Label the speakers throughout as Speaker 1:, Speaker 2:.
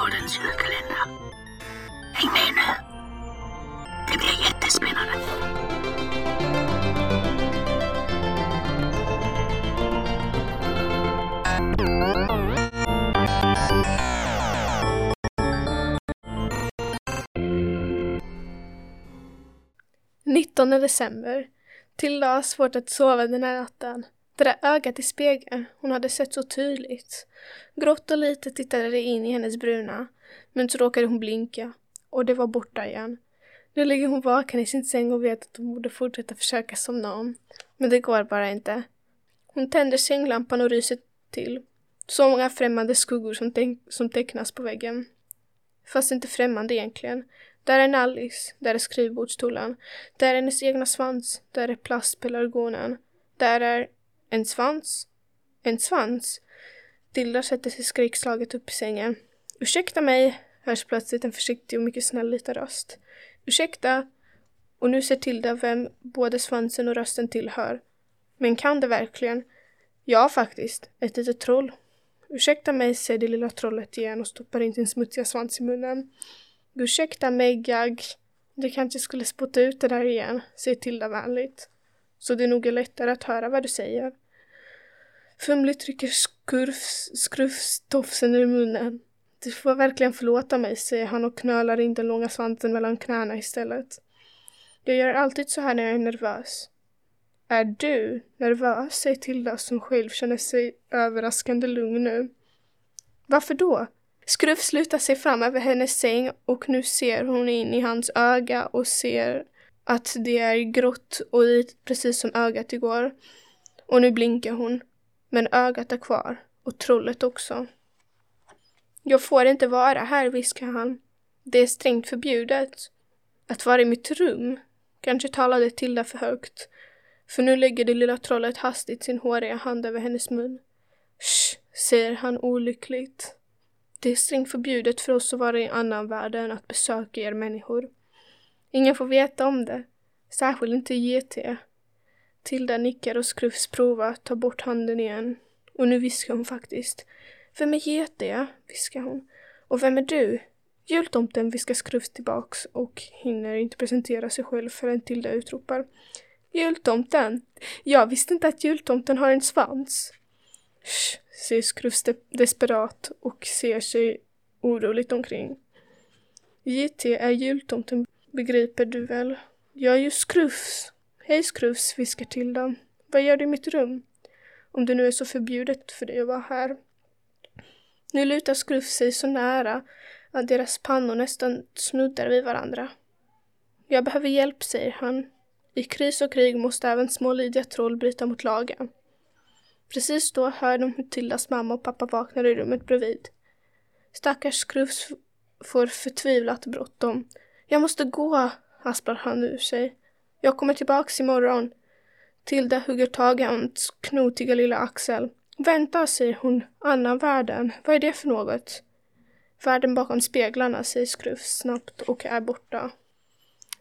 Speaker 1: Trädgårdens julkalender. Häng med nu! Det blir jättespännande!
Speaker 2: Nittonde december. Tilda har svårt att sova den här natten. Det där ögat i spegeln, hon hade sett så tydligt. Grått och lite tittade det in i hennes bruna, men så råkade hon blinka. Och det var borta igen. Nu ligger hon vaken i sin säng och vet att hon borde fortsätta försöka somna om. Men det går bara inte. Hon tänder sänglampan och ryser till. Så många främmande skuggor som, te som tecknas på väggen. Fast inte främmande egentligen. Där är Nallis, där är skrivbordsstolen, där är hennes egna svans, där är plastpelargonen, där är en svans, en svans. Tilda sätter sig skräckslaget upp i sängen. Ursäkta mig, hörs plötsligt en försiktig och mycket snäll liten röst. Ursäkta? Och nu ser Tilda vem både svansen och rösten tillhör. Men kan det verkligen? Ja, faktiskt. Ett litet troll. Ursäkta mig, säger det lilla trollet igen och stoppar in sin smutsiga svans i munnen. Ursäkta mig, Gag. Du kanske skulle spotta ut det där igen, säger Tilda vänligt. Så det är nog lättare att höra vad du säger. Fumligt trycker skurfs-skruvstofsen ur munnen. Du får verkligen förlåta mig, säger han och knölar in den långa svansen mellan knäna istället. Jag gör alltid så här när jag är nervös. Är du nervös? säger Tilda som själv känner sig överraskande lugn nu. Varför då? Skruv slutar sig fram över hennes säng och nu ser hon in i hans öga och ser att det är grått och vit precis som ögat igår. Och nu blinkar hon. Men ögat är kvar. Och trollet också. Jag får inte vara här, viskar han. Det är strängt förbjudet. Att vara i mitt rum. Kanske talade Tilda för högt. För nu lägger det lilla trollet hastigt sin håriga hand över hennes mun. Sch, säger han olyckligt. Det är strängt förbjudet för oss att vara i annan värld än att besöka er människor. Ingen får veta om det. Särskilt inte GT. Tilda nickar och Skrufs prova ta bort handen igen. Och nu viskar hon faktiskt. Vem är GT? viskar hon. Och vem är du? Jultomten viskar Skrufs tillbaks och hinner inte presentera sig själv förrän Tilda utropar. Jultomten! Jag visste inte att jultomten har en svans. Sch, säger Skrufs de- desperat och ser sig oroligt omkring. JT är jultomten, begriper du väl? Jag är ju Skrufs. Hej Skrufs, viskar Tilda. Vad gör du i mitt rum? Om det nu är så förbjudet för dig att vara här. Nu lutar Skrufs sig så nära att deras pannor nästan snuddar vid varandra. Jag behöver hjälp, säger han. I kris och krig måste även små lydiga troll bryta mot lagen. Precis då hör de hur Tildas mamma och pappa vaknar i rummet bredvid. Stackars Skrufs får förtvivlat bråttom. Jag måste gå, hasplar han ur sig. Jag kommer tillbaks imorgon. Tilda hugger tag i hans knotiga lilla axel. Vänta, säger hon. Annan världen. Vad är det för något? Världen bakom speglarna, säger Skruf snabbt och är borta.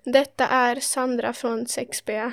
Speaker 2: Detta är Sandra från 6B.